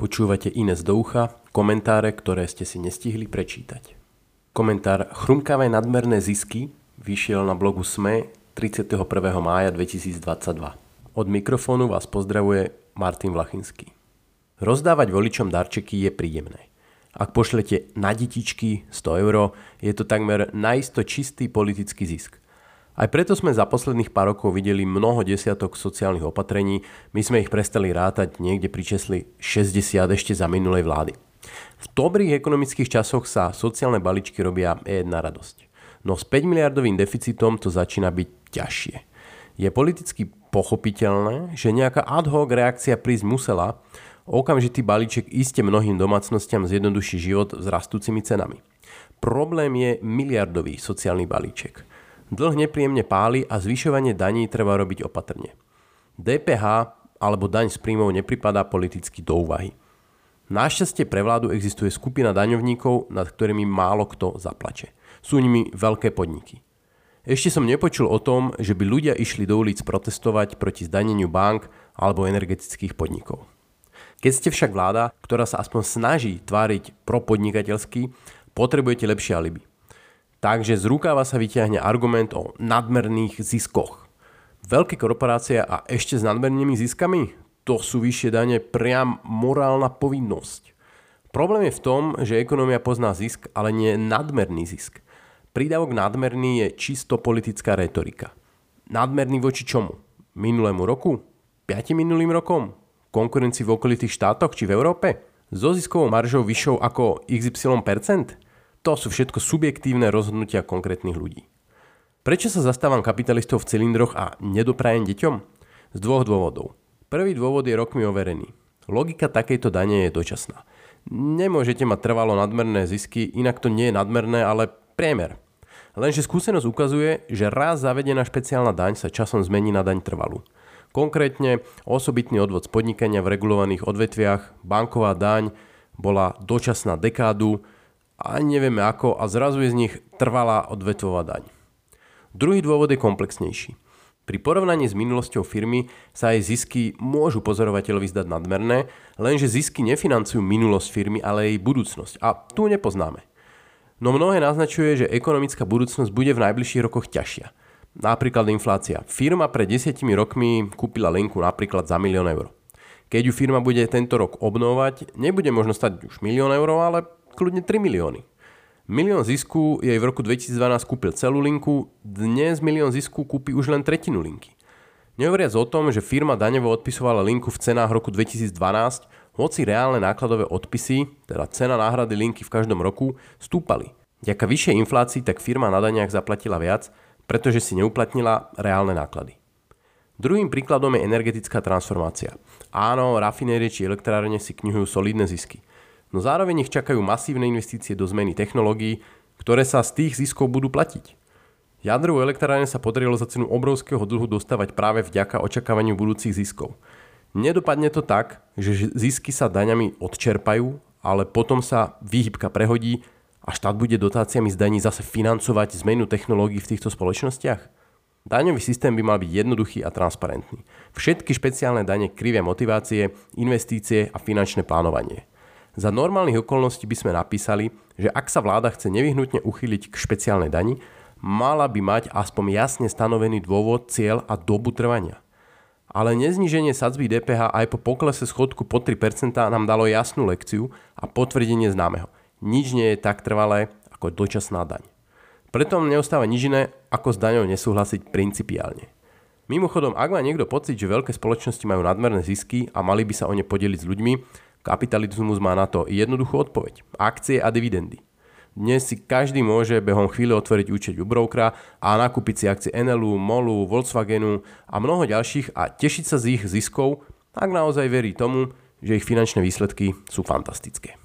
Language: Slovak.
Počúvate Ines do ucha, komentáre, ktoré ste si nestihli prečítať. Komentár Chrumkavé nadmerné zisky vyšiel na blogu SME 31. mája 2022. Od mikrofónu vás pozdravuje Martin Vlachinský. Rozdávať voličom darčeky je príjemné. Ak pošlete na detičky 100 eur, je to takmer najisto čistý politický zisk. Aj preto sme za posledných pár rokov videli mnoho desiatok sociálnych opatrení, my sme ich prestali rátať niekde pri česli 60 ešte za minulej vlády. V dobrých ekonomických časoch sa sociálne baličky robia jedna radosť. No s 5 miliardovým deficitom to začína byť ťažšie. Je politicky pochopiteľné, že nejaká ad hoc reakcia prísť musela, okamžitý balíček iste mnohým domácnostiam zjednoduší život s rastúcimi cenami. Problém je miliardový sociálny balíček – Dlh nepríjemne páli a zvyšovanie daní treba robiť opatrne. DPH alebo daň z príjmov nepripadá politicky do úvahy. Našťastie pre vládu existuje skupina daňovníkov, nad ktorými málo kto zaplače. Sú nimi veľké podniky. Ešte som nepočul o tom, že by ľudia išli do ulic protestovať proti zdaneniu bank alebo energetických podnikov. Keď ste však vláda, ktorá sa aspoň snaží tváriť propodnikateľsky, potrebujete lepšie alibi. Takže z rukáva sa vyťahne argument o nadmerných ziskoch. Veľké korporácie a ešte s nadmernými ziskami? To sú vyššie dane priam morálna povinnosť. Problém je v tom, že ekonomia pozná zisk, ale nie nadmerný zisk. Prídavok nadmerný je čisto politická retorika. Nadmerný voči čomu? Minulému roku? 5 minulým rokom? Konkurencii v okolitých štátoch či v Európe? So ziskovou maržou vyššou ako XY percent? To sú všetko subjektívne rozhodnutia konkrétnych ľudí. Prečo sa zastávam kapitalistov v cylindroch a nedoprajem deťom? Z dvoch dôvodov. Prvý dôvod je rokmi overený. Logika takejto dane je dočasná. Nemôžete mať trvalo nadmerné zisky, inak to nie je nadmerné, ale priemer. Lenže skúsenosť ukazuje, že raz zavedená špeciálna daň sa časom zmení na daň trvalú. Konkrétne osobitný odvod z podnikania v regulovaných odvetviach, banková daň bola dočasná dekádu, ani nevieme ako a zrazu je z nich trvalá odvetvová daň. Druhý dôvod je komplexnejší. Pri porovnaní s minulosťou firmy sa aj zisky môžu pozorovateľovi zdať nadmerné, lenže zisky nefinancujú minulosť firmy, ale jej budúcnosť. A tu nepoznáme. No mnohé naznačuje, že ekonomická budúcnosť bude v najbližších rokoch ťažšia. Napríklad inflácia. Firma pred desiatimi rokmi kúpila linku napríklad za milión eur. Keď ju firma bude tento rok obnovať, nebude možno stať už milión eur, ale kľudne 3 milióny. Milión zisku jej v roku 2012 kúpil celú linku, dnes milión zisku kúpi už len tretinu linky. Nehovoriac o tom, že firma daňovo odpisovala linku v cenách roku 2012, hoci reálne nákladové odpisy, teda cena náhrady linky v každom roku, stúpali. Ďaka vyššej inflácii tak firma na daniach zaplatila viac, pretože si neuplatnila reálne náklady. Druhým príkladom je energetická transformácia. Áno, rafinérie či elektrárne si knihujú solidné zisky no zároveň ich čakajú masívne investície do zmeny technológií, ktoré sa z tých ziskov budú platiť. Jadrovú elektrárne sa podarilo za cenu obrovského dlhu dostávať práve vďaka očakávaniu budúcich ziskov. Nedopadne to tak, že zisky sa daňami odčerpajú, ale potom sa výhybka prehodí a štát bude dotáciami z daní zase financovať zmenu technológií v týchto spoločnostiach? Daňový systém by mal byť jednoduchý a transparentný. Všetky špeciálne dane krivia motivácie, investície a finančné plánovanie. Za normálnych okolností by sme napísali, že ak sa vláda chce nevyhnutne uchyliť k špeciálnej dani, mala by mať aspoň jasne stanovený dôvod, cieľ a dobu trvania. Ale nezníženie sadzby DPH aj po poklese schodku po 3% nám dalo jasnú lekciu a potvrdenie známeho. Nič nie je tak trvalé ako dočasná daň. Preto nám neostáva nič iné, ako s daňou nesúhlasiť principiálne. Mimochodom, ak má niekto pocit, že veľké spoločnosti majú nadmerné zisky a mali by sa o ne podeliť s ľuďmi, Kapitalizmus má na to jednoduchú odpoveď. Akcie a dividendy. Dnes si každý môže behom chvíle otvoriť účet u brokera a nakúpiť si akcie NLU, MOLu, Volkswagenu a mnoho ďalších a tešiť sa z ich ziskov, ak naozaj verí tomu, že ich finančné výsledky sú fantastické.